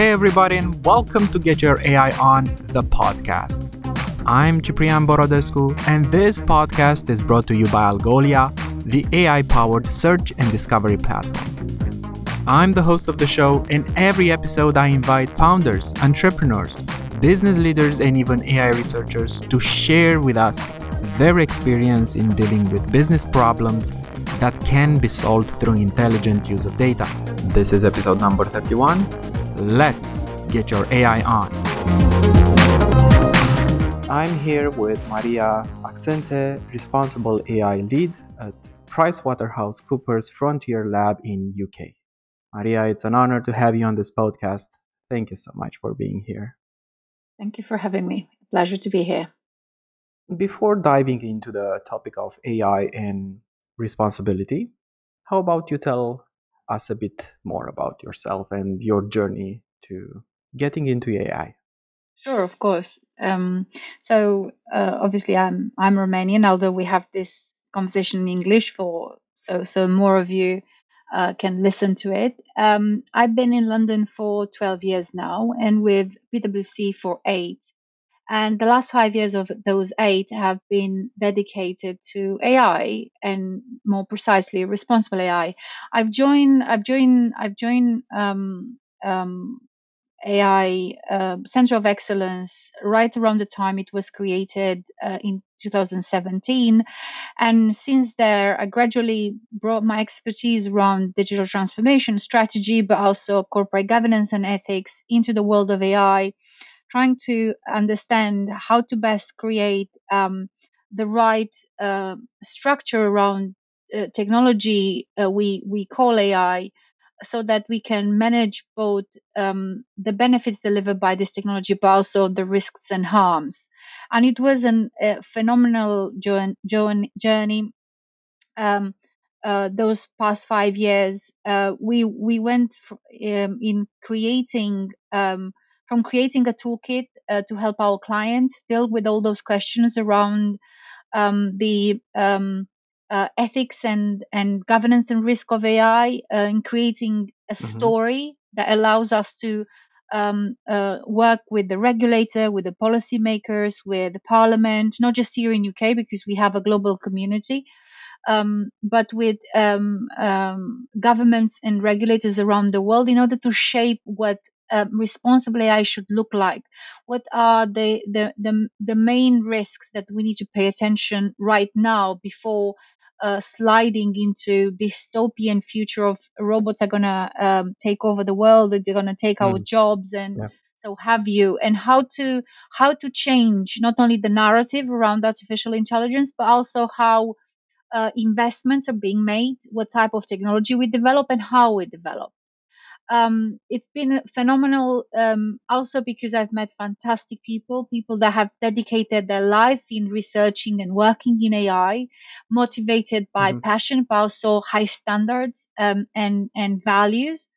Hey, everybody, and welcome to Get Your AI On, the podcast. I'm Ciprian Borodescu, and this podcast is brought to you by Algolia, the AI powered search and discovery platform. I'm the host of the show, and every episode I invite founders, entrepreneurs, business leaders, and even AI researchers to share with us their experience in dealing with business problems that can be solved through intelligent use of data. This is episode number 31 Let's get your AI on. I'm here with Maria Axente, responsible AI lead at PricewaterhouseCoopers Frontier Lab in UK. Maria, it's an honor to have you on this podcast. Thank you so much for being here. Thank you for having me. Pleasure to be here. Before diving into the topic of AI and responsibility, how about you tell us a bit more about yourself and your journey to getting into AI. Sure, of course. Um, so uh, obviously, I'm I'm Romanian. Although we have this conversation in English, for so so more of you uh, can listen to it. Um, I've been in London for 12 years now, and with PwC for eight. And the last five years of those eight have been dedicated to AI and more precisely responsible AI. I've joined, I've joined, I've joined um, um, AI uh, Center of Excellence right around the time it was created uh, in 2017. And since there, I gradually brought my expertise around digital transformation strategy, but also corporate governance and ethics into the world of AI trying to understand how to best create um, the right uh, structure around uh, technology uh, we we call AI, so that we can manage both um, the benefits delivered by this technology, but also the risks and harms. And it was an, a phenomenal journey. Um, uh, those past five years, uh, we we went um, in creating um, from creating a toolkit uh, to help our clients deal with all those questions around um, the um, uh, ethics and, and governance and risk of AI, uh, in creating a mm-hmm. story that allows us to um, uh, work with the regulator, with the policymakers, with the parliament, not just here in UK because we have a global community, um, but with um, um, governments and regulators around the world in order to shape what um, responsible AI should look like? What are the, the, the, the, main risks that we need to pay attention right now before uh, sliding into dystopian future of robots are going to um, take over the world, they're going to take mm. our jobs and yeah. so have you and how to how to change not only the narrative around artificial intelligence but also how uh, investments are being made, what type of technology we develop and how we develop um, it's been phenomenal um, also because I've met fantastic people, people that have dedicated their life in researching and working in AI, motivated by mm-hmm. passion, but also high standards um, and, and values.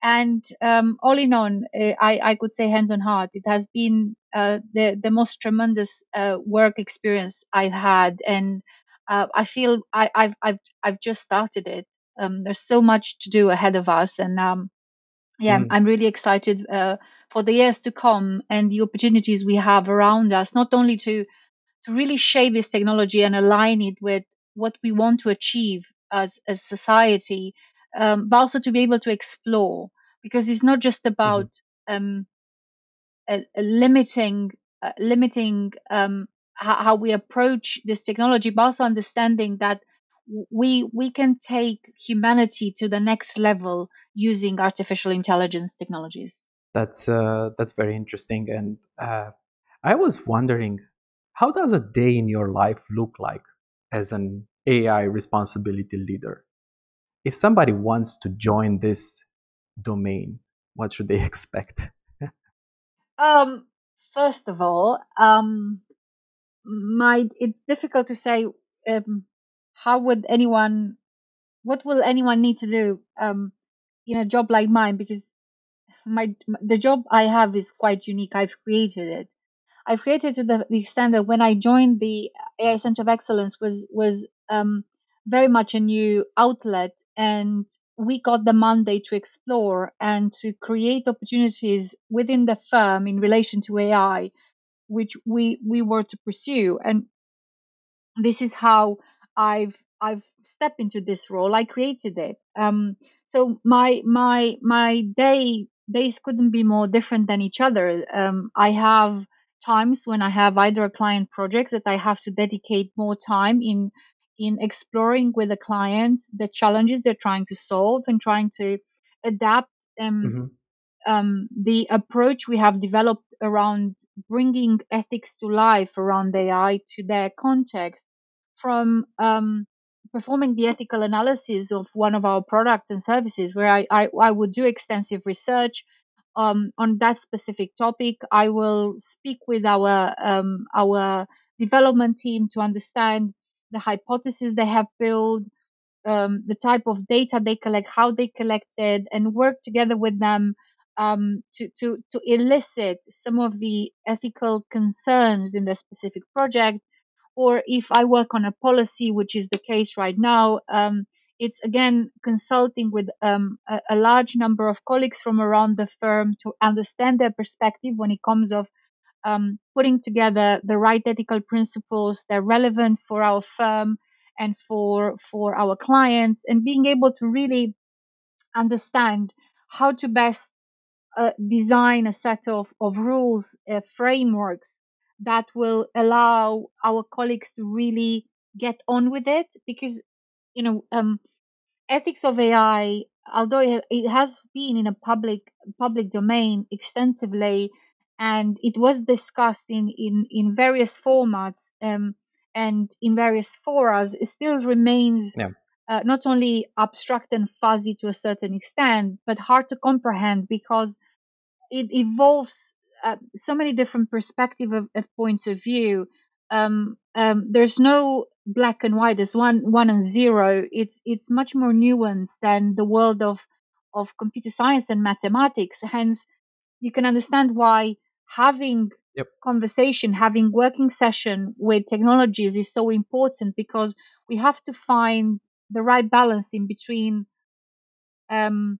And um, all in all, uh, I, I could say hands on heart, it has been uh, the, the most tremendous uh, work experience I've had. And uh, I feel I, have I've, I've just started it. Um, there's so much to do ahead of us. And um, yeah, mm. I'm really excited uh, for the years to come and the opportunities we have around us, not only to to really shape this technology and align it with what we want to achieve as a society, um, but also to be able to explore, because it's not just about mm-hmm. um, limiting uh, limiting um, how, how we approach this technology, but also understanding that we we can take humanity to the next level using artificial intelligence technologies. That's uh, that's very interesting, and uh, I was wondering, how does a day in your life look like as an AI responsibility leader? If somebody wants to join this domain, what should they expect? um, first of all, um, my it's difficult to say um, how would anyone what will anyone need to do um, in a job like mine because my the job I have is quite unique. I've created it. I've created it to the, the extent that when I joined the AI Center of Excellence was was um, very much a new outlet and we got the mandate to explore and to create opportunities within the firm in relation to AI, which we we were to pursue. And this is how I've I've stepped into this role. I created it. Um, so my my my day days couldn't be more different than each other. Um, I have times when I have either a client project that I have to dedicate more time in in exploring with the clients the challenges they're trying to solve and trying to adapt um, mm-hmm um, the approach we have developed around bringing ethics to life around AI to their context from um, performing the ethical analysis of one of our products and services where I, I, I would do extensive research um, on that specific topic. I will speak with our um, our development team to understand the hypothesis they have built, um, the type of data they collect, how they collect it, and work together with them um, to, to, to elicit some of the ethical concerns in the specific project. Or if I work on a policy, which is the case right now, um, it's again consulting with um, a, a, large number of colleagues from around the firm to understand their perspective when it comes of um, putting together the right ethical principles that are relevant for our firm and for for our clients, and being able to really understand how to best uh, design a set of, of rules, uh, frameworks that will allow our colleagues to really get on with it because, you know, um, ethics of AI, although it, has been in a public, public domain extensively, and it was discussed in, in, in various formats, um, and in various forums, it still remains yeah. uh, not only abstract and fuzzy to a certain extent, but hard to comprehend because it evolves uh, so many different perspective of, of points of view. Um, um, there's no black and white. There's one one and zero. It's it's much more nuanced than the world of of computer science and mathematics. Hence, you can understand why having yep. conversation, having working session with technologies is so important because we have to find the right balance in between um,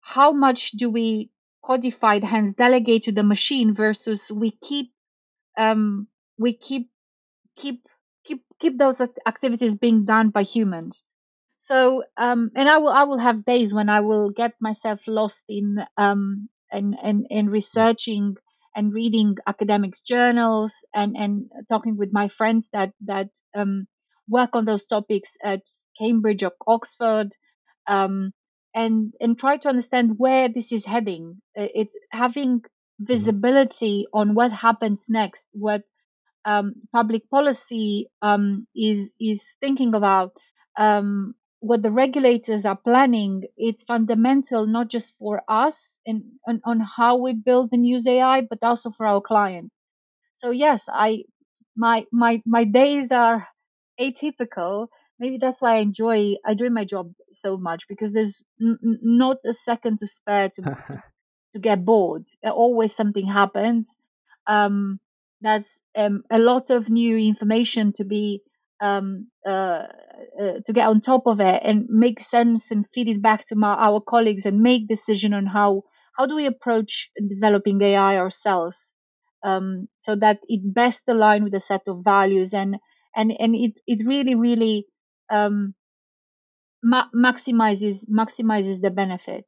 how much do we codified, hence delegate to the machine versus we keep um, we keep keep keep keep those activities being done by humans. So um, and I will I will have days when I will get myself lost in um and and in researching and reading academics journals and and talking with my friends that that um work on those topics at Cambridge or Oxford um and and try to understand where this is heading. It's having mm-hmm. visibility on what happens next, what um, public policy um, is is thinking about, um, what the regulators are planning. It's fundamental not just for us and on, on how we build and use AI, but also for our clients. So yes, I my my my days are atypical. Maybe that's why I enjoy I enjoy my job so much because there's n- not a second to spare to, to, to get bored. Always something happens. Um, there's um, a lot of new information to be um, uh, uh, to get on top of it and make sense and feed it back to my, our colleagues and make decision on how how do we approach developing AI ourselves um, so that it best align with a set of values and and and it it really really um, ma- maximizes maximizes the benefit.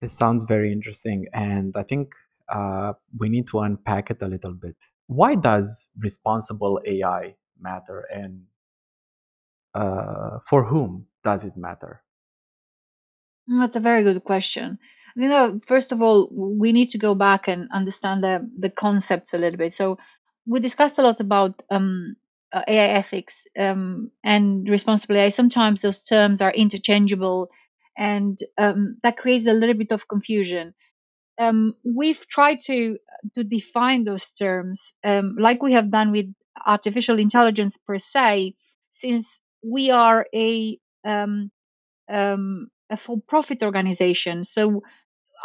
This sounds very interesting, and I think uh, we need to unpack it a little bit. Why does responsible AI matter, and uh, for whom does it matter? That's a very good question. You know, first of all, we need to go back and understand the the concepts a little bit. So we discussed a lot about um, uh, AI ethics um, and responsible AI, sometimes those terms are interchangeable, and um, that creates a little bit of confusion. Um, we've tried to to define those terms, um, like we have done with artificial intelligence per se, since we are a um, um, a for-profit organization. So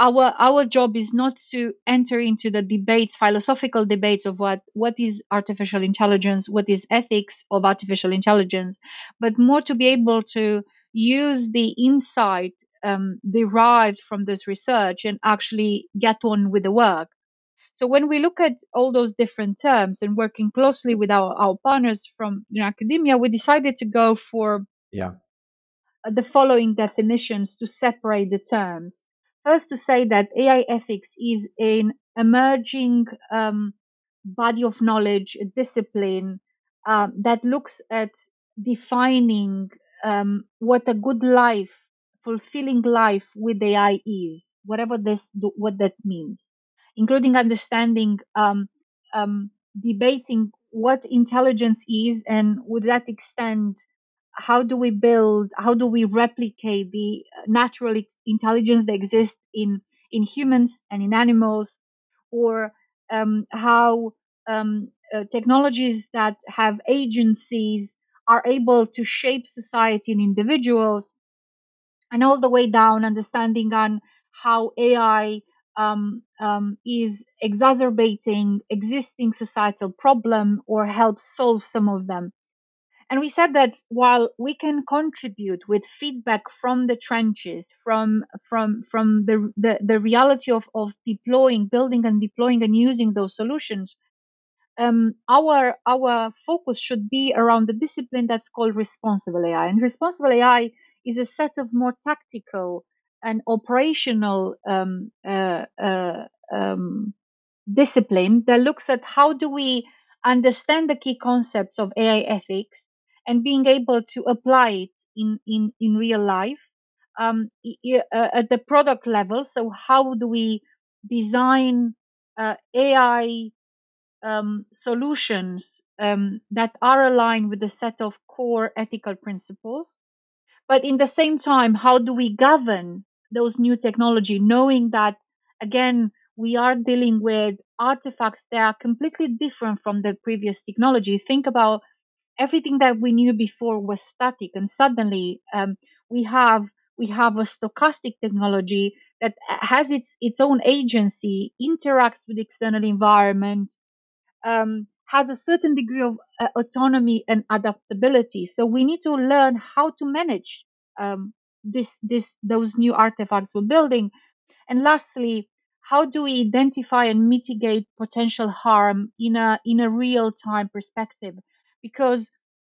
our our job is not to enter into the debates philosophical debates of what what is artificial intelligence what is ethics of artificial intelligence but more to be able to use the insight um, derived from this research and actually get on with the work. So when we look at all those different terms and working closely with our, our partners from you know, academia, we decided to go for yeah. the following definitions to separate the terms. First, to say that AI ethics is an emerging um, body of knowledge, a discipline um, that looks at defining um, what a good life, fulfilling life with AI is, whatever this what that means, including understanding, um, um, debating what intelligence is, and would that extend how do we build, how do we replicate the natural intelligence that exists in in humans and in animals, or um, how um, uh, technologies that have agencies are able to shape society and individuals, and all the way down understanding on how AI um, um, is exacerbating existing societal problem or helps solve some of them. And we said that while we can contribute with feedback from the trenches, from from from the the, the reality of, of deploying, building and deploying and using those solutions, um, our our focus should be around the discipline that's called responsible AI. And responsible AI is a set of more tactical and operational um, uh, uh, um, discipline that looks at how do we understand the key concepts of AI ethics and being able to apply it in in in real life um, uh, at the product level. So how do we design uh, AI um, solutions um, that are aligned with a set of core ethical principles? But in the same time, how do we govern those new technology, knowing that again we are dealing with artifacts that are completely different from the previous technology. Think about everything that we knew before was static, and suddenly um, we have we have a stochastic technology that has its its own agency, interacts with external environment, um, has a certain degree of uh, autonomy and adaptability. So we need to learn how to manage um, this this those new artifacts we're building. And lastly, how do we identify and mitigate potential harm in a in a real time perspective? Because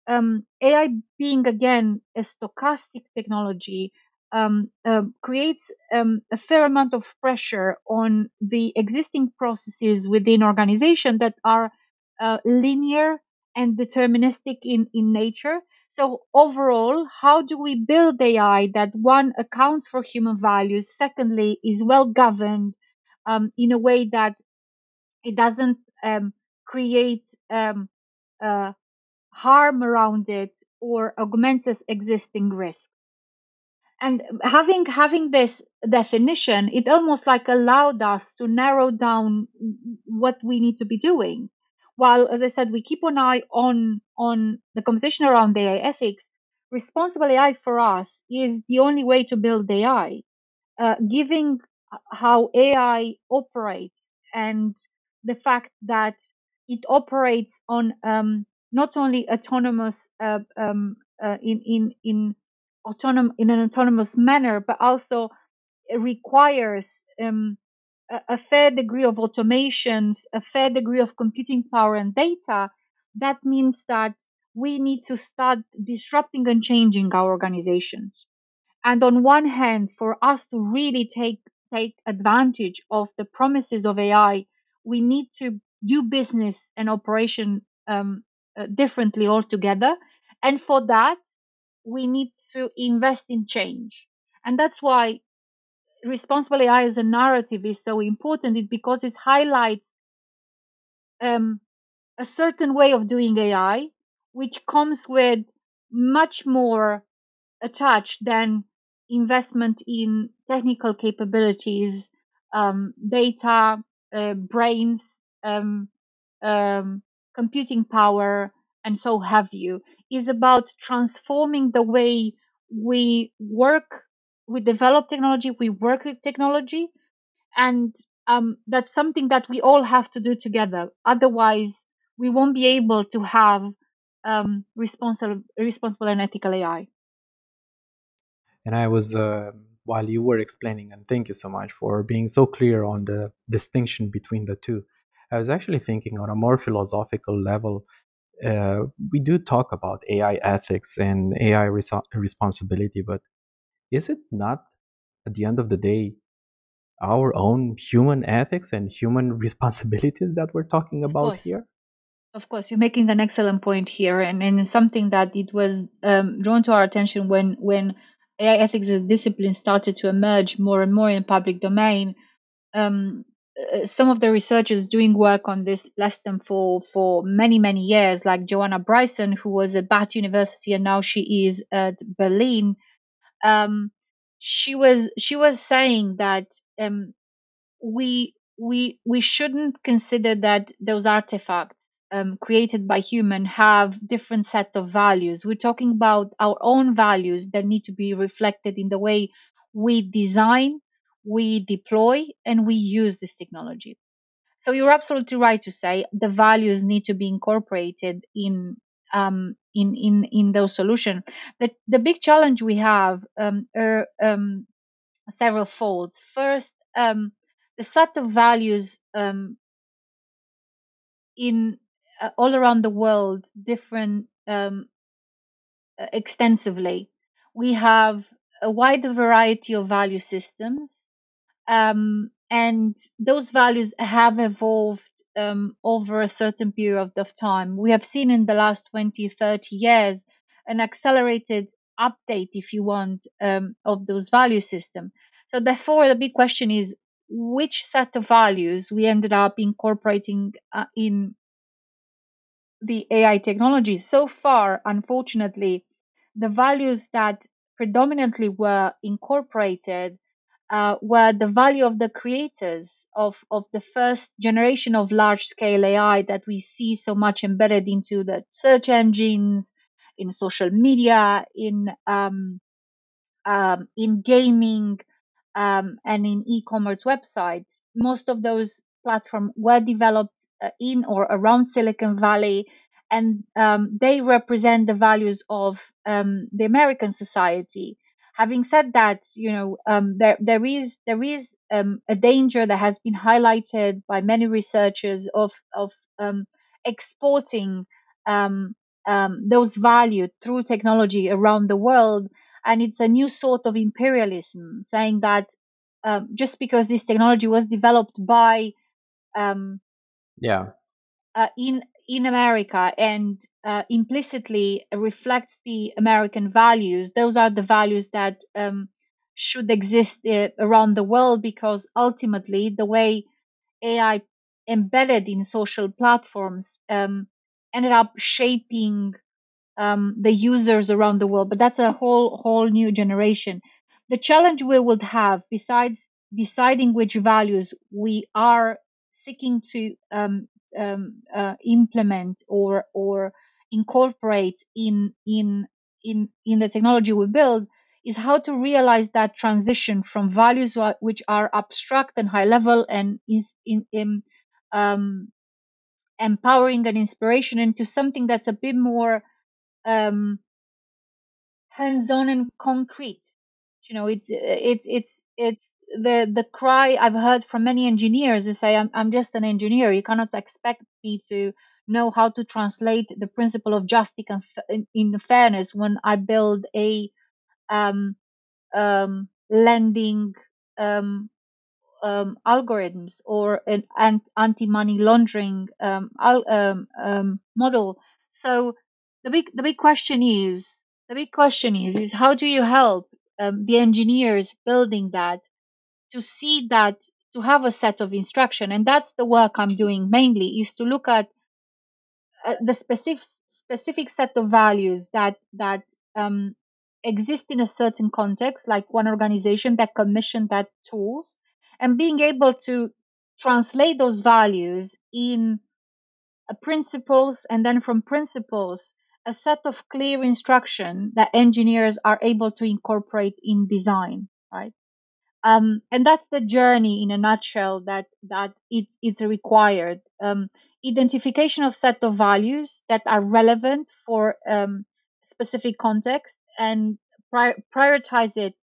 um, AI being again a stochastic technology um, uh, creates um, a fair amount of pressure on the existing processes within organization that are uh, linear and deterministic in, in nature. So overall, how do we build AI that one accounts for human values? Secondly, is well governed um, in a way that it doesn't um, create um, uh, harm around it or augments existing risk. And having having this definition, it almost like allowed us to narrow down what we need to be doing. While, as I said, we keep an eye on on the conversation around AI ethics, responsible AI for us is the only way to build AI. Uh, giving how AI operates and the fact that it operates on um, not only autonomous uh, um, uh, in in in autonom in an autonomous manner, but also requires um, a, a fair degree of automations, a fair degree of computing power and data. That means that we need to start disrupting and changing our organizations. And on one hand, for us to really take take advantage of the promises of AI, we need to do business and operation um, uh, differently altogether. And for that, we need to invest in change. And that's why responsible AI as a narrative is so important it, because it highlights um, a certain way of doing AI, which comes with much more attached than investment in technical capabilities, um, data, uh, brains, um, um, computing power, and so have you, is about transforming the way we work, we develop technology, we work with technology, and um, that's something that we all have to do together. Otherwise, we won't be able to have um, responsible, responsible and ethical AI. And I was, uh, while you were explaining, and thank you so much for being so clear on the distinction between the two. I was actually thinking on a more philosophical level. Uh, we do talk about AI ethics and AI res- responsibility, but is it not at the end of the day our own human ethics and human responsibilities that we're talking about here? Of course, you're making an excellent point here, and, and something that it was um, drawn to our attention when when AI ethics as a discipline started to emerge more and more in public domain. Um, some of the researchers doing work on this them for for many many years, like Joanna Bryson, who was at Bath University and now she is at Berlin. Um, she was she was saying that um, we we we shouldn't consider that those artifacts um, created by human have different set of values. We're talking about our own values that need to be reflected in the way we design, we deploy, and we use this technology. So you're absolutely right to say the values need to be incorporated in um, in in in those solutions. The the big challenge we have um, are um, several folds. First, um, the set of values um, in uh, all around the world different um, extensively. We have a wide variety of value systems, um, and those values have evolved um, over a certain period of time. We have seen in the last 20, 30 years an accelerated update, if you want, um, of those value systems. So therefore, the big question is which set of values we ended up incorporating uh, in the AI technology. So far, unfortunately, the values that predominantly were incorporated uh, were the value of the creators of, of the first generation of large scale AI that we see so much embedded into the search engines, in social media, in um, um, in gaming, um, and in e-commerce websites. Most of those platforms were developed uh, in or around Silicon Valley, and um, they represent the values of um, the American society. Having said that, you know um, there there is there is um, a danger that has been highlighted by many researchers of of um, exporting those values through technology around the world. And it's a new sort of imperialism saying that um, just because this technology was developed by um, yeah. uh, in in America and uh, implicitly reflects the American values, those are the values that um, should exist uh, around the world because ultimately the way AI embedded in social platforms um, ended up shaping um, the users around the world. But that's a whole whole new generation. The challenge we would have, besides deciding which values we are seeking to um, um, uh, implement or or incorporate in in in in the technology we build, is how to realize that transition from values which are abstract and high level and is in, in um, empowering and inspiration into something that's a bit more um, hands-on and concrete. You know, it's it's it's it's the the cry I've heard from many engineers is say I'm I'm just an engineer. You cannot expect me to know how to translate the principle of justice and in fairness when I build a um, um, lending um, um, algorithms or an anti-money laundering um, um, model. So the big the big question is the big question is is how do you help the engineers building that to see that to have a set of instruction and that's the work i'm doing mainly is to look at uh, the specific specific set of values that that um, exist in a certain context like one organization that commissioned that tools and being able to translate those values in uh, principles and then from principles a set of clear instruction that engineers are able to incorporate in design, right? Um, and that's the journey in a nutshell that that it's it's required. Um, identification of set of values that are relevant for um, specific context and pri- prioritize it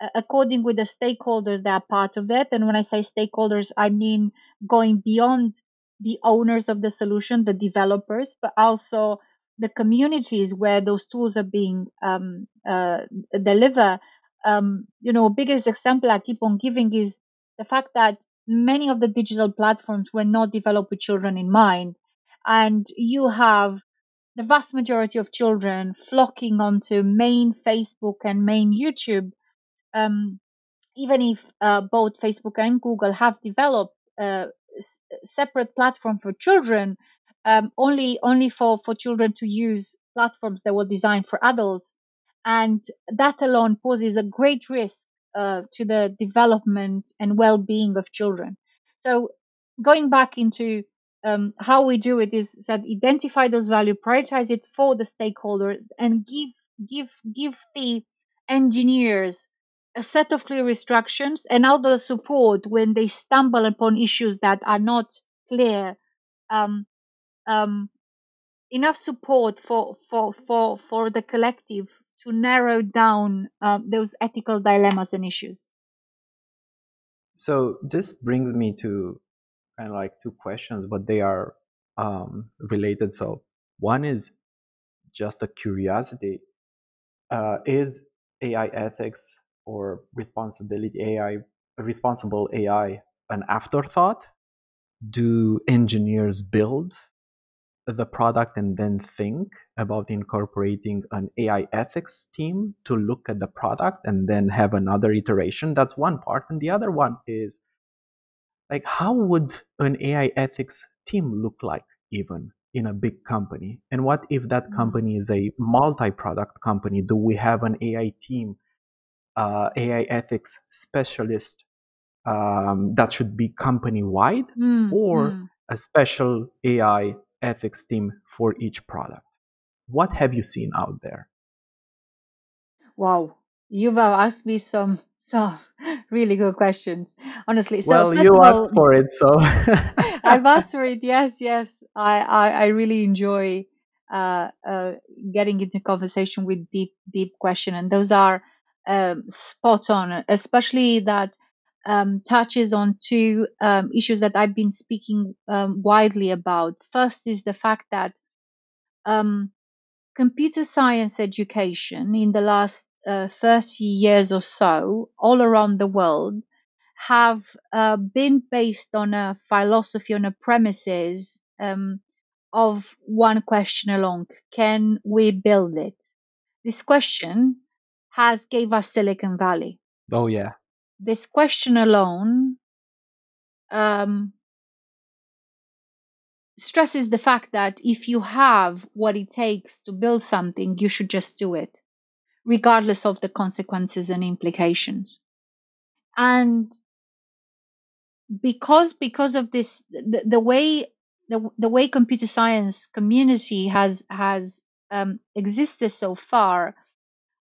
uh, according with the stakeholders that are part of it. And when I say stakeholders, I mean going beyond the owners of the solution, the developers, but also the communities where those tools are being um, uh, delivered. Um, you know, biggest example I keep on giving is the fact that many of the digital platforms were not developed with children in mind, and you have the vast majority of children flocking onto main Facebook and main YouTube um, even if uh, both Facebook and Google have developed uh, separate platform for children, um, only only for for children to use platforms that were designed for adults, and that alone poses a great risk uh, to the development and well-being of children. So, going back into um, how we do it is that identify those value, prioritize it for the stakeholders, and give give give the engineers a set of clear instructions and other support when they stumble upon issues that are not clear. Um, um, enough support for, for, for, for the collective to narrow down um, those ethical dilemmas and issues. So this brings me to kind of like two questions, but they are um, related. So one is just a curiosity: uh, is AI ethics or responsibility AI, responsible AI, an afterthought? Do engineers build the product and then think about incorporating an AI ethics team to look at the product and then have another iteration? That's one part. And the other one is like, how would an AI ethics team look like even? in a big company? And what if that mm. company is a multi product company? Do we have an AI team uh, AI ethics specialist um, that should be company wide mm, or mm. a special AI ethics team for each product? What have you seen out there? Wow, you've asked me some some really good questions. Honestly, so well, you asked for it, so I've asked for it. Yes, yes. I I, I really enjoy uh, uh, getting into conversation with deep deep question, and those are um, spot on, especially that um, touches on two um, issues that I've been speaking um, widely about. First is the fact that um, computer science education in the last uh, 30 years or so, all around the world, have uh, been based on a philosophy, on a premises um, of one question alone: Can we build it? This question has gave us Silicon Valley. Oh yeah. This question alone um, stresses the fact that if you have what it takes to build something, you should just do it, regardless of the consequences and implications. And because because of this, the, the way the, the way computer science community has has um, existed so far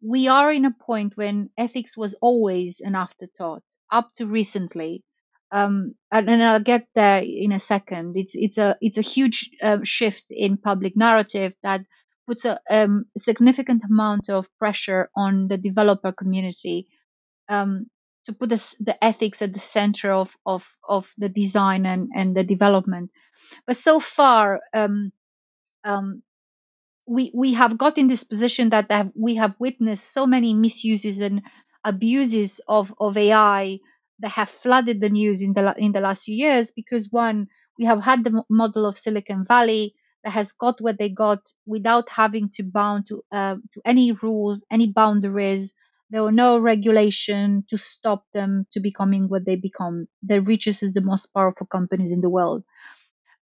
we are in a point when ethics was always an afterthought up to recently. Um, and, and, I'll get there in a second. It's it's a it's a huge uh, shift in public narrative that puts a um, significant amount of pressure on the developer community um, to put the, the ethics at the center of of of the design and and the development. But so far, um, um, we we have got in this position that we have witnessed so many misuses and abuses of of AI that have flooded the news in the in the last few years because one we have had the model of Silicon Valley that has got what they got without having to bound to uh, to any rules, any boundaries. There were no regulation to stop them to becoming what they become. The richest is the most powerful companies in the world.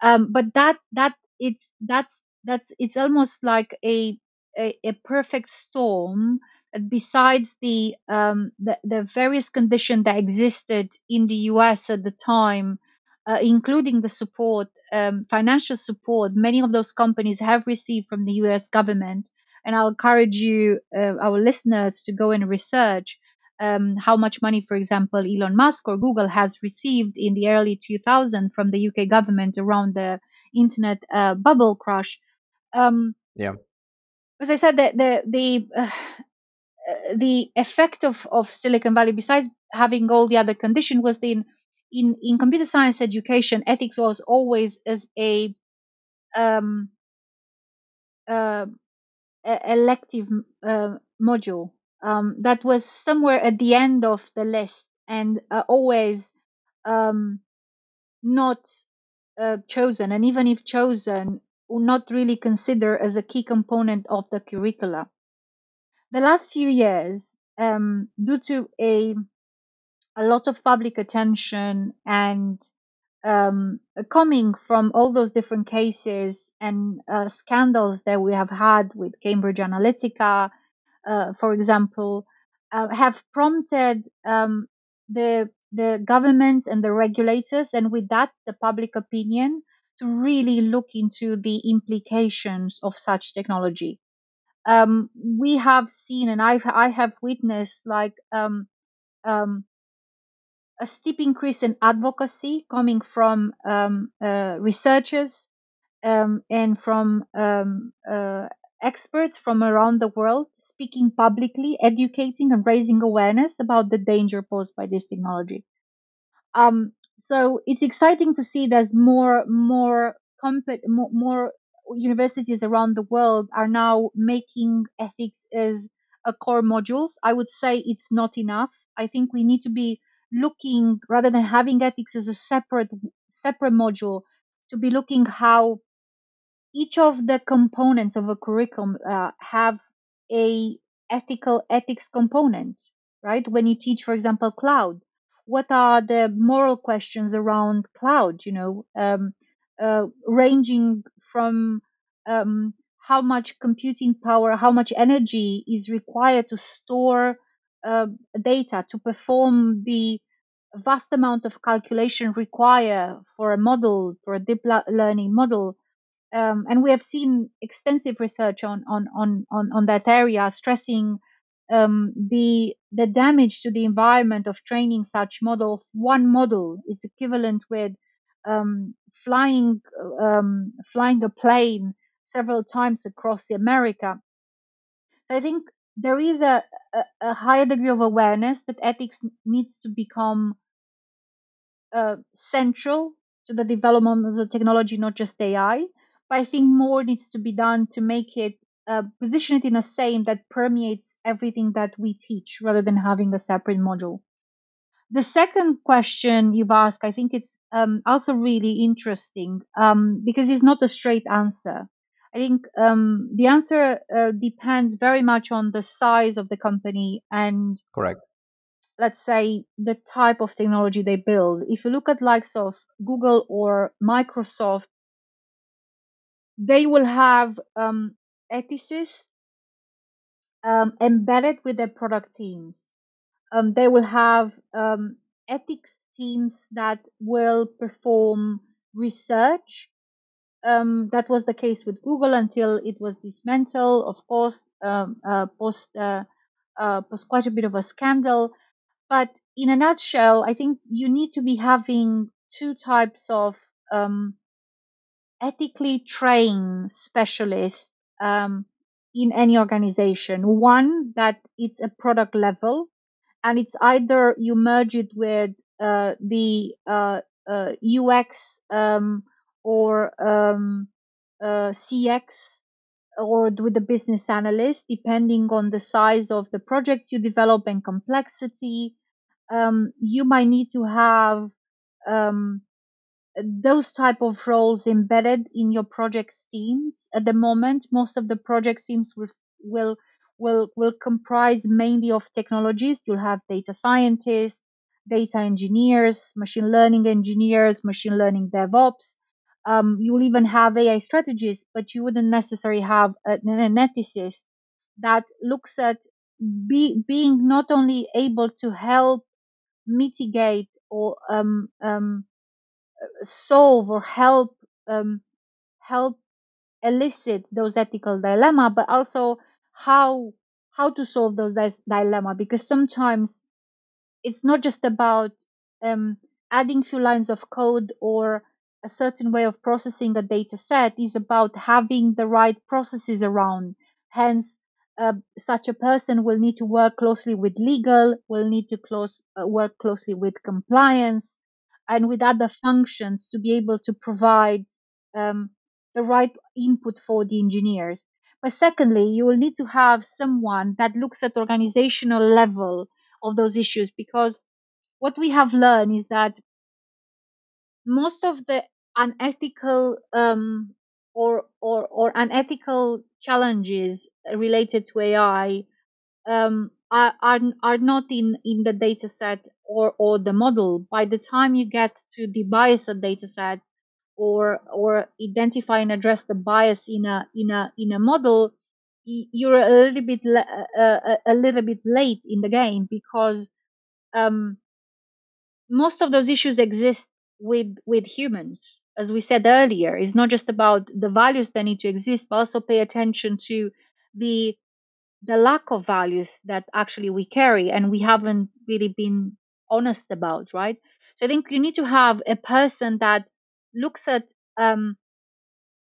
Um, but that that it's that's that's it's almost like a a, a perfect storm besides the, um, the, the various conditions that existed in the US at the time, uh, including the support, um, financial support, many of those companies have received from the US government. And I'll encourage you, uh, our listeners, to go and research um, how much money, for example, Elon Musk or Google has received in the early 2000s from the UK government around the internet uh, bubble crash. Um, yeah. As I said, the the the, uh, uh, the effect of, of Silicon Valley, besides having all the other condition, was in in in computer science education, ethics was always as a um, uh, elective uh, module um, that was somewhere at the end of the list and uh, always um, not uh, chosen, and even if chosen, not really considered as a key component of the curricula. The last few years, um, due to a a lot of public attention and um, coming from all those different cases and uh, scandals that we have had with Cambridge Analytica, uh, for example, uh, have prompted um, the the government and the regulators, and with that, the public opinion, to really look into the implications of such technology. Um, we have seen, and I've I have witnessed, like um, um, a steep increase in advocacy coming from um, uh, researchers um, and from um, uh, experts from around the world speaking publicly, educating and raising awareness about the danger posed by this technology. Um, so it's exciting to see that more more comp- more, more universities around the world are now making ethics as a core modules. I would say it's not enough. I think we need to be looking rather than having ethics as a separate separate module to be looking how each of the components of a curriculum uh, have a ethical ethics component right when you teach for example cloud what are the moral questions around cloud you know um, uh, ranging from um, how much computing power how much energy is required to store uh, data to perform the vast amount of calculation required for a model for a deep learning model. Um, and we have seen extensive research on on on on, on that area, stressing um, the the damage to the environment of training such model. One model is equivalent with um, flying um, flying a plane several times across the America. So I think there is a, a, a higher degree of awareness that ethics needs to become uh, central to the development of the technology, not just AI. But I think more needs to be done to make it uh, position it in a saying that permeates everything that we teach rather than having a separate module. The second question you've asked, I think it's um, also really interesting um, because it's not a straight answer. I think um, the answer uh, depends very much on the size of the company and correct. Let's say the type of technology they build. If you look at likes of Google or Microsoft, they will have um, ethicists um, embedded with their product teams. Um, they will have um, ethics teams that will perform research. Um, that was the case with Google until it was dismantled, of course, um, uh, post uh, uh, post quite a bit of a scandal. But in a nutshell, I think you need to be having two types of um, ethically trained specialist um, in any organization. One that it's a product level, and it's either you merge it with uh, the uh, uh, UX um, or um, uh, CX or with the business analyst, depending on the size of the project you develop and complexity. Um, you might need to have um, those type of roles embedded in your project teams at the moment most of the project teams will will will, will comprise mainly of technologists you'll have data scientists data engineers machine learning engineers machine learning devops. Um, you'll even have ai strategists but you wouldn't necessarily have an, ethicist that looks at be, being not only able to help mitigate or um, um, solve or help um, help elicit those ethical dilemma, but also how how to solve those dilemma because sometimes it's not just about um, adding few lines of code or a certain way of processing a data set. Is about having the right processes around. Hence uh, such a person will need to work closely with legal, will need to close, uh, work closely with compliance and with other functions to be able to provide um, the right input for the engineers. But secondly, you will need to have someone that looks at organizational level of those issues because what we have learned is that most of the unethical um, or, or, or unethical challenges related to AI um, are, are, are not in, in the data set or, or the model. By the time you get to the bias data set or, or identify and address the bias in a, in a, in a model, you're a little bit, uh, a little bit late in the game because, um, most of those issues exist with with humans as we said earlier it's not just about the values that need to exist but also pay attention to the the lack of values that actually we carry and we haven't really been honest about right? So i think you need to have a person that looks at um,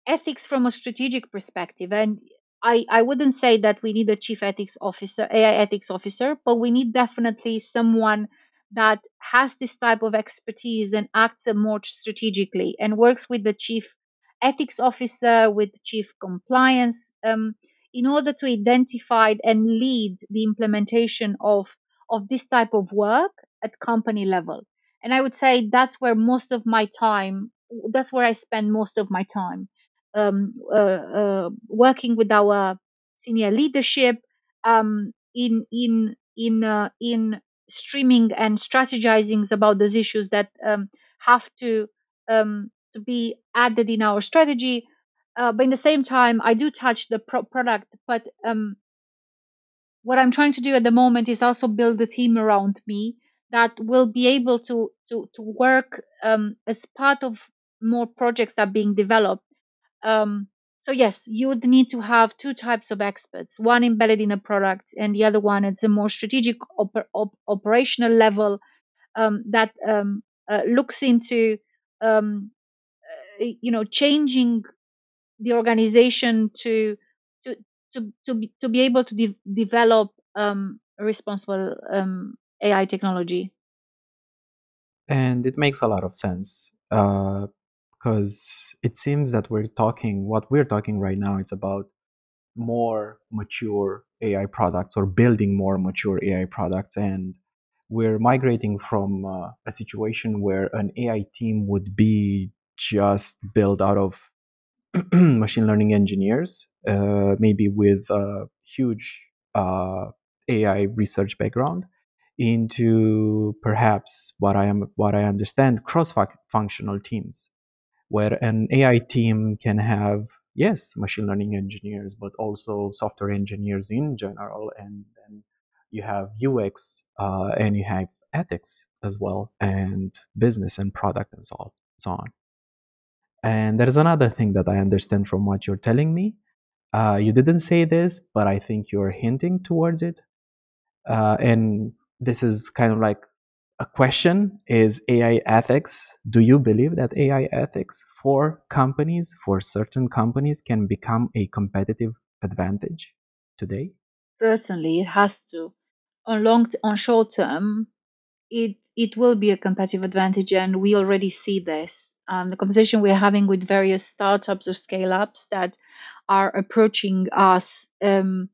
ethics from a strategic perspective and I, I wouldn't say that we need a chief ethics officer ai ethics officer but we need definitely someone that has this type of expertise and acts more strategically and works with the chief ethics officer, with chief compliance, um, in order to identify and lead the implementation of, of this type of work at company level. And I would say that's where most of my time, that's where I spend most of my time, um, uh, uh, working with our senior leadership, um, in, in, in, uh, in streaming and strategizing about those issues that um, have to um, to be added in our strategy. Uh, but in the same time, I do touch the pro- product. But um, what I'm trying to do at the moment is also build a team around me that will be able to to to work um, as part of more projects that are being developed. Um, so yes, you would need to have two types of experts, one embedded in a product and the other one at a more strategic op- op- operational level um, that um, uh, looks into, um, uh, you know, changing the organization to to to to be, to be able to de- develop um, responsible AI technology. And it makes a lot of sense. Uh, because it seems that we're talking what we're talking right now it's about more mature ai products or building more mature ai products and we're migrating from uh, a situation where an ai team would be just built out of machine learning engineers uh, maybe with a huge uh, ai research background into perhaps what i am what i understand cross functional teams where an AI team can have, yes, machine learning engineers, but also software engineers in general. And then you have UX uh, and you have ethics as well, and business and product and so, so on. And there's another thing that I understand from what you're telling me. Uh, you didn't say this, but I think you're hinting towards it. Uh, and this is kind of like a question is AI ethics. Do you believe that AI ethics for companies, for certain companies, can become a competitive advantage today? Certainly, it has to. On long, on short term, it it will be a competitive advantage, and we already see this. Um, the conversation we're having with various startups or scale ups that are approaching us um,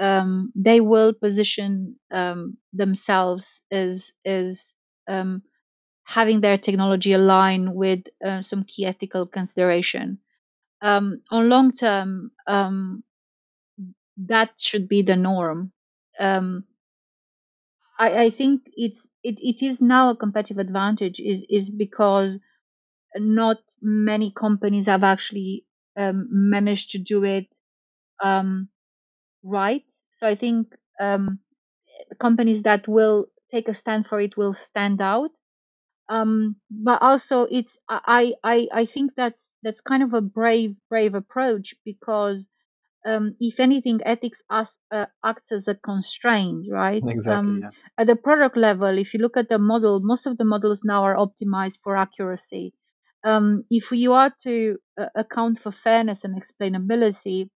um, they will position um, themselves as as um, having their technology align with uh, some key ethical consideration. Um, on long term, um, that should be the norm. Um, I, I, think it's it, it is now a competitive advantage is is because not many companies have actually managed to do it right so I think um, companies that will take a stand for it will stand out. Um, but also, it's I, I I think that's that's kind of a brave brave approach because um, if anything, ethics as, uh, acts as a constraint, right? Exactly. Um, yeah. At the product level, if you look at the model, most of the models now are optimized for accuracy. Um, if you are to uh, account for fairness and explainability,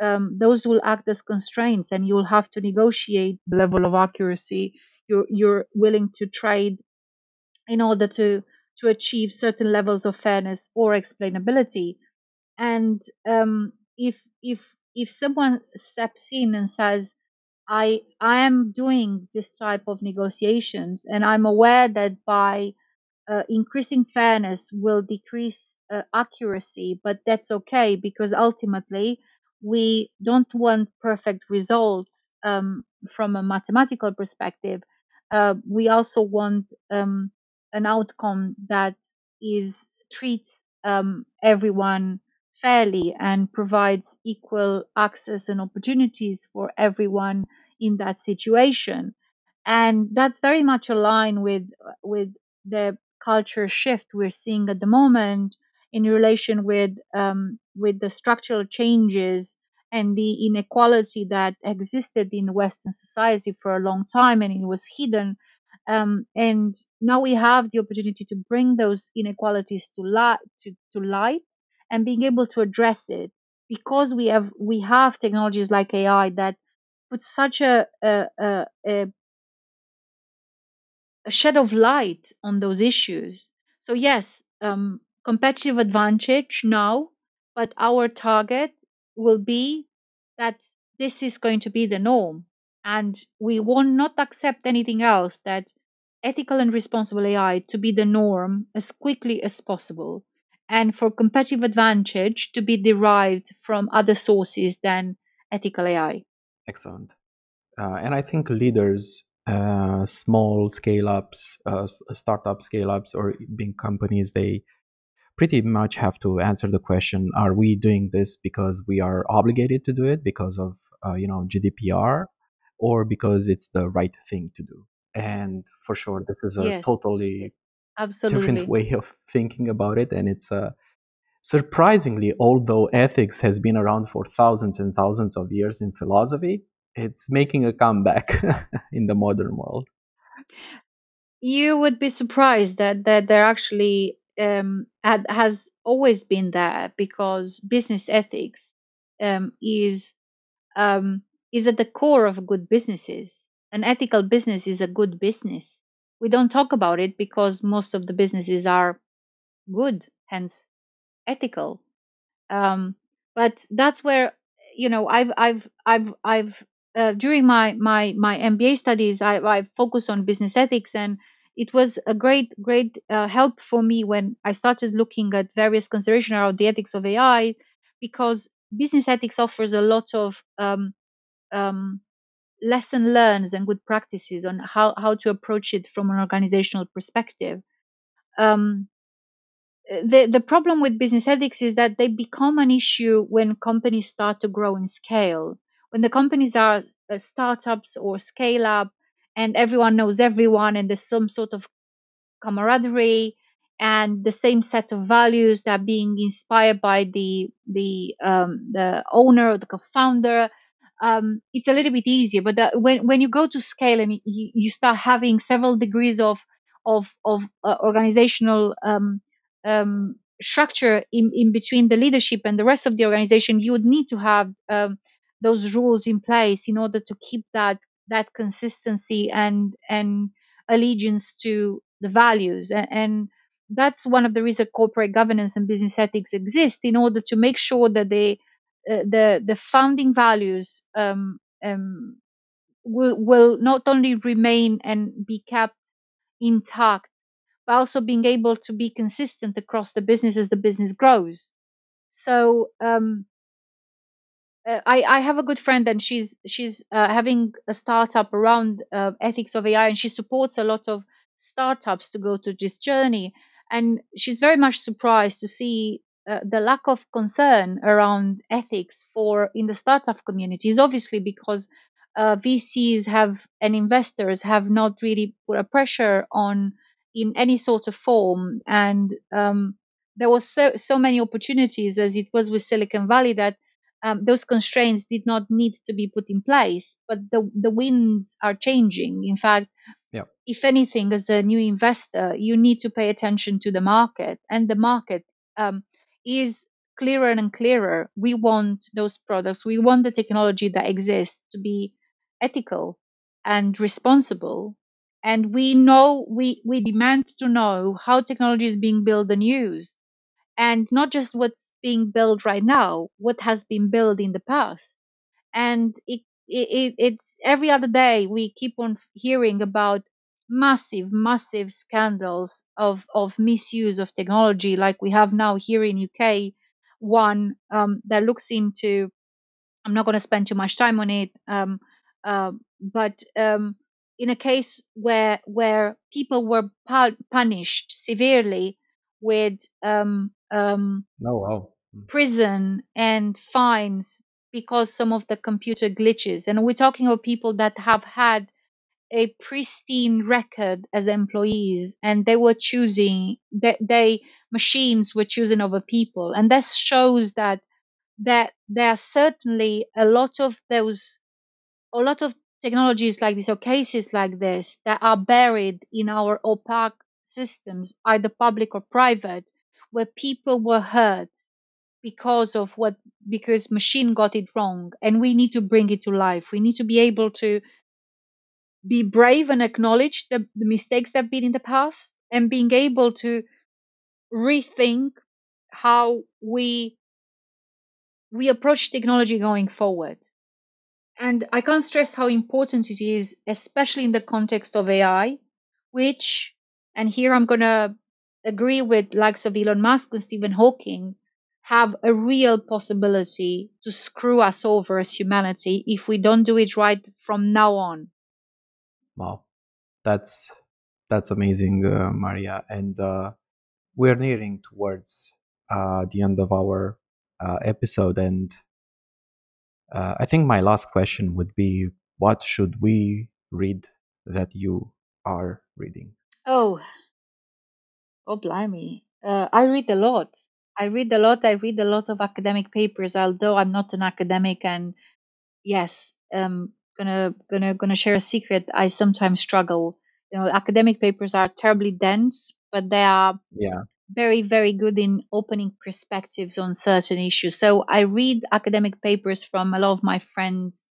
um, those will act as constraints, and you'll have to negotiate the level of accuracy you're you're willing to trade in order to to achieve certain levels of fairness or explainability. And um, if if if someone steps in and says, I I am doing this type of negotiations, and I'm aware that by uh, increasing fairness will decrease uh, accuracy, but that's okay because ultimately we don't want perfect results um, from a mathematical perspective. Uh, we also want um, an outcome that is treats um, everyone fairly and provides equal access and opportunities for everyone in that situation and that's very much aligned with with the culture shift we're seeing at the moment in relation with um, with the structural changes and the inequality that existed in Western society for a long time and it was hidden. Um, and now we have the opportunity to bring those inequalities to light, to, to light and being able to address it because we have we have technologies like AI that put such a, a, a, a shed of light on those issues. So yes, um, competitive advantage now, but our target will be that this is going to be the norm, and we will not accept anything else that ethical and responsible AI to be the norm as quickly as possible, and for competitive advantage to be derived from other sources than ethical AI. Excellent. Uh, and I think leaders uh, small scale ups, uh, startup scale ups, or big companies, they pretty much have to answer the question: Are we doing this because we are obligated to do it because of uh, you know GDPR, or because it's the right thing to do? And for sure, this is a yes, totally absolutely. different way of thinking about it, and it's a surprisingly, although ethics has been around for thousands and thousands of years in philosophy, it's making a comeback in the modern world. You would be surprised that that there actually um, had, has always been there because business ethics um, is um, is at the core of good businesses. An ethical business is a good business. We don't talk about it because most of the businesses are good, hence ethical. Um, but that's where you know I've I've I've I've uh, during my my my MBA studies, I, I focused on business ethics, and it was a great great uh, help for me when I started looking at various considerations around the ethics of AI, because business ethics offers a lot of um, um, lesson learned and good practices on how how to approach it from an organizational perspective. Um, the the problem with business ethics is that they become an issue when companies start to grow in scale when the companies are uh, startups or scale up and everyone knows everyone and there's some sort of camaraderie and the same set of values that are being inspired by the the um, the owner or the co-founder. Um, it's a little bit easier but when when you go to scale and you, you start having several degrees of of of uh, organizational um, um structure in, in between the leadership and the rest of the organization you would need to have um, those rules in place in order to keep that that consistency and and allegiance to the values. And, and that's one of the reasons corporate governance and business ethics exist in order to make sure that they uh, the the founding values um, um, will will not only remain and be kept intact but also being able to be consistent across the business as the business grows. So um, uh, I, I have a good friend and she's she's uh, having a startup around uh, ethics of AI and she supports a lot of startups to go to this journey. And she's very much surprised to see uh, the lack of concern around ethics for in the startup communities obviously because uh, VCs have and investors have not really put a pressure on in any sort of form. And um, there was so so many opportunities as it was with Silicon Valley that um, those constraints did not need to be put in place, but the, the winds are changing. In fact, yeah. if anything, as a new investor, you need to pay attention to the market, and the market um, is clearer and clearer. We want those products, we want the technology that exists to be ethical and responsible. And we know, we, we demand to know how technology is being built and used. And not just what's being built right now, what has been built in the past. And it, it, it's every other day we keep on hearing about massive, massive scandals of, of misuse of technology, like we have now here in UK, one um, that looks into. I'm not going to spend too much time on it, um, uh, but um, in a case where where people were pu- punished severely with um, um, oh wow. Prison and fines because some of the computer glitches, and we're talking of people that have had a pristine record as employees and they were choosing that they machines were choosing over people. And this shows that that there are certainly a lot of those a lot of technologies like this or cases like this that are buried in our opaque systems either public or private where people were hurt because of what because machine got it wrong and we need to bring it to life we need to be able to be brave and acknowledge the, the mistakes that have been in the past and being able to rethink how we we approach technology going forward. And I can't stress how important it is, especially in the context of AI, which, and here I'm going to agree with likes of Elon Musk and Stephen Hawking, have a real possibility to screw us over as humanity if we don't do it right from now on. Wow, that's that's amazing, uh, Maria. And uh, we're nearing towards uh, the end of our uh, episode, and uh, I think my last question would be, what should we read that you are reading? Oh, oh, blimey! Uh, I read a lot. I read a lot. I read a lot of academic papers, although I'm not an academic. And yes, um, gonna gonna gonna share a secret. I sometimes struggle. You know, academic papers are terribly dense, but they are yeah very very good in opening perspectives on certain issues. So I read academic papers from a lot of my friends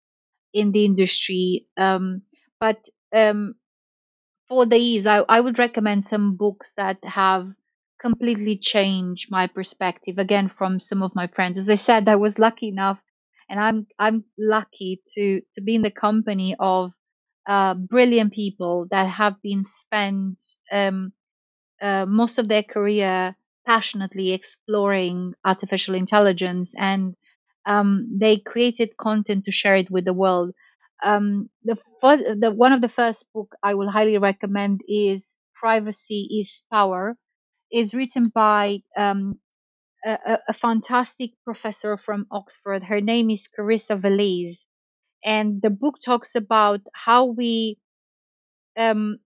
in the industry. Um, but um, for the ease, I, I would recommend some books that have completely changed my perspective again from some of my friends. As I said, I was lucky enough and I'm I'm lucky to to be in the company of uh, brilliant people that have been spent um, uh, most of their career passionately exploring artificial intelligence, and um, they created content to share it with the world. Um, the, the one of the first book I will highly recommend is Privacy is Power. is written by um, a, a, fantastic professor from Oxford. Her name is Carissa Véliz, and the book talks about how we, um,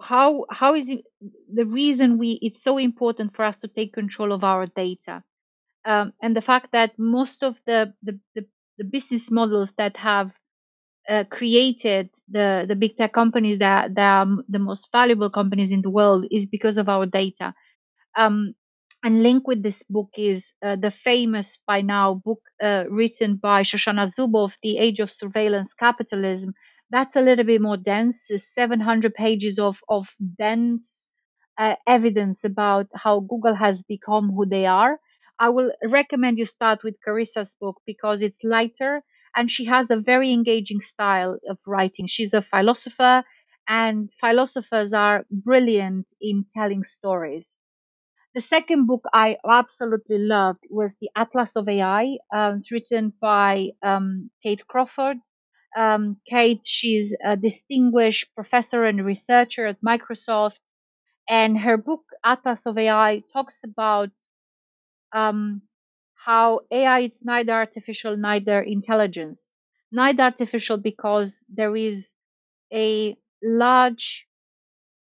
how how is it the reason we it's so important for us to take control of our data, um, and the fact that most of the the, the, the business models that have uh, created the the big tech companies that that are the most valuable companies in the world is because of our data. Um, and linked with this book is uh, the famous by now book uh, written by Shoshana Zuboff, The Age of Surveillance Capitalism. That's a little bit more dense, It's 700 pages of, of dense uh, evidence about how Google has become who they are. I will recommend you start with Carissa's book because it's lighter and she has a very engaging style of writing. She's a philosopher, and philosophers are brilliant in telling stories. The second book I absolutely loved was The Atlas of AI. Um, it's written by um, Kate Crawford. Um, Kate, she's a distinguished professor and researcher at Microsoft. And her book, Atlas of AI, talks about um, how AI is neither artificial, neither intelligence. Neither artificial because there is a large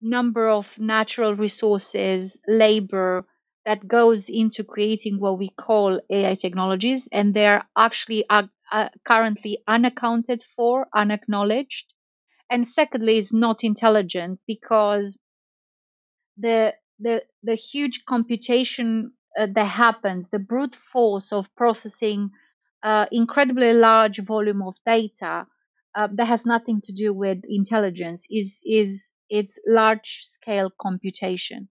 number of natural resources, labor that goes into creating what we call AI technologies, and they're actually uh, uh, currently unaccounted for, unacknowledged. And secondly, is not intelligent because the the the huge computation uh, that happens, the brute force of processing uh, incredibly large volume of data uh, that has nothing to do with intelligence is is it's large scale computation.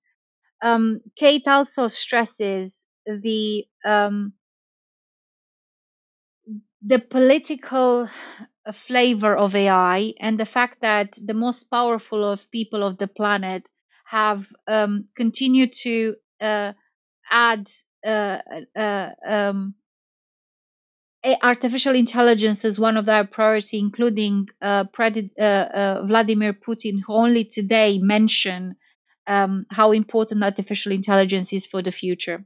Um, Kate also stresses the um, the political flavor of AI and the fact that the most powerful of people of the planet have um, continued to uh, add uh, uh, um, artificial intelligence as one of their priority, including uh, uh, uh, Vladimir Putin, who only today mentioned um, how important artificial intelligence is for the future.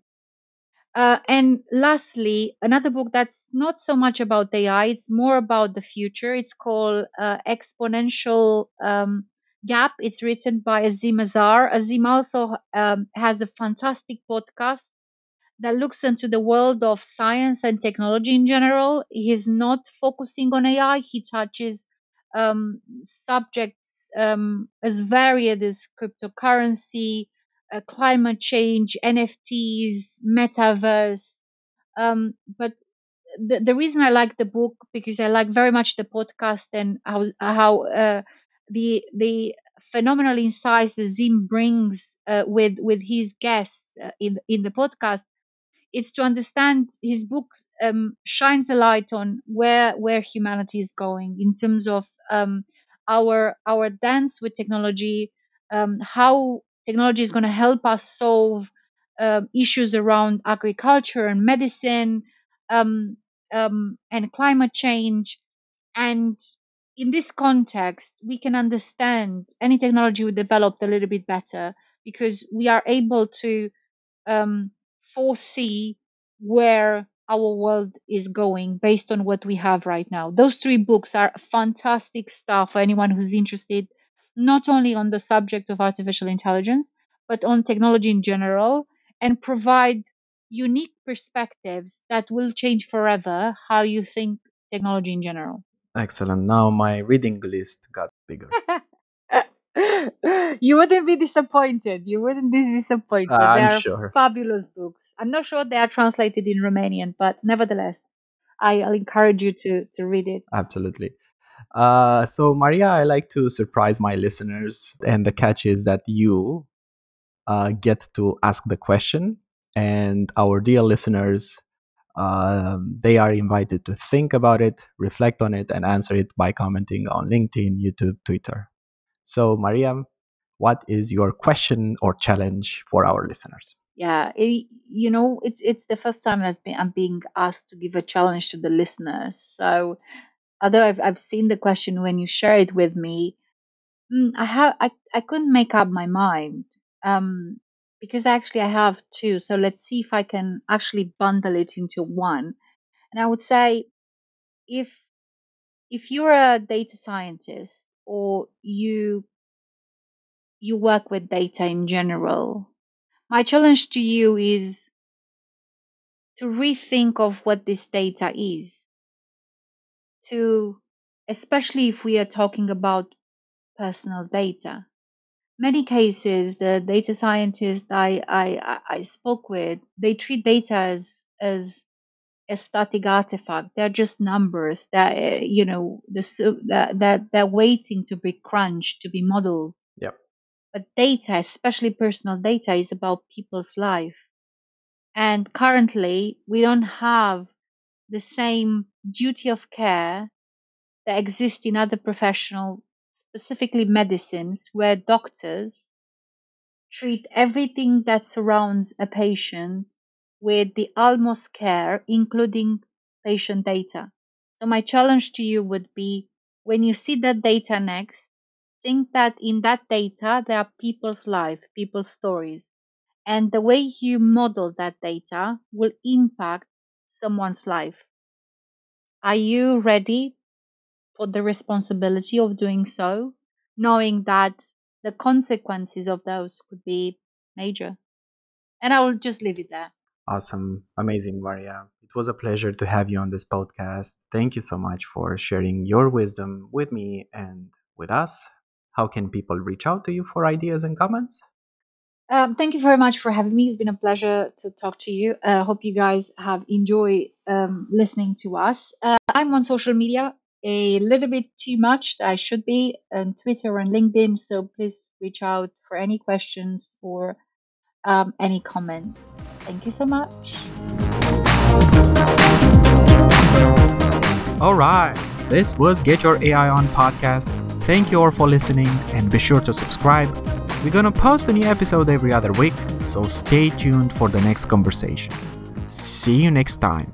Uh, and lastly, another book that's not so much about AI, it's more about the future. It's called uh, Exponential um, Gap. It's written by Azeem Azhar. Azeem also um, has a fantastic podcast that looks into the world of science and technology in general. He's not focusing on AI. He touches um, subjects um, as varied as cryptocurrency, uh, climate change, NFTs, metaverse. Um, but the, the reason I like the book because I like very much the podcast and how how uh, the the phenomenal insights that Zim brings uh, with with his guests uh, in in the podcast is to understand his book um, shines a light on where where humanity is going in terms of um, our our dance with technology, um, how technology is going to help us solve uh, issues around agriculture and medicine um, um, and climate change, and in this context, we can understand any technology we developed a little bit better because we are able to um, foresee where our world is going based on what we have right now. Those three books are fantastic stuff for anyone who's interested, not only on the subject of artificial intelligence, but on technology in general, and provide unique perspectives that will change forever how you think technology in general. Excellent. Now my reading list got bigger. you wouldn't be disappointed. You wouldn't be disappointed. I'm are sure. fabulous books. I'm not sure they are translated in Romanian, but nevertheless, I, will encourage you to to read it. Absolutely. Uh, so Maria, I like to surprise my listeners, and the catch is that you uh, get to ask the question, and our dear listeners, um, they are invited to think about it, reflect on it, and answer it by commenting on LinkedIn, YouTube, Twitter. So, Mariam, what is your question or challenge for our listeners? Yeah, it, you know, it's it's the first time that I'm being asked to give a challenge to the listeners. So, although I've I've seen the question when you share it with me, mm, I have I I couldn't make up my mind. Um, because actually I have two. So let's see if I can actually bundle it into one. And I would say, if if you're a data scientist or you you work with data in general, my challenge to you is to rethink of what this data is. To especially if we are talking about personal data. Many cases, the data scientists I, I, I spoke with, they treat data as as a static artifact. They're just numbers that uh, you know the that that they're waiting to be crunched to be modeled. Yep. But data, especially personal data, is about people's life. And currently, we don't have the same duty of care that exists in other professional, specifically medicines, where doctors treat everything that surrounds a patient with the almost care, including patient data. So my challenge to you would be when you see that data next, think that in that data there are people's lives, people's stories. And the way you model that data will impact someone's life. Are you ready for the responsibility of doing so, knowing that the consequences of those could be major? And I will just leave it there. Awesome. Amazing, Maria. It was a pleasure to have you on this podcast. Thank you so much for sharing your wisdom with me and with us. How can people reach out to you for ideas and comments? Um, thank you very much for having me. It's been a pleasure to talk to you. I uh, hope you guys have enjoyed um, listening to us. Uh, I'm on social media a little bit too much. I should be on Twitter and LinkedIn. So please reach out for any questions or um, any comments. Thank you so much. All right. This was Get Your AI On podcast. Thank you all for listening and be sure to subscribe. We're gonna post a new episode every other week, so stay tuned for the next conversation. See you next time.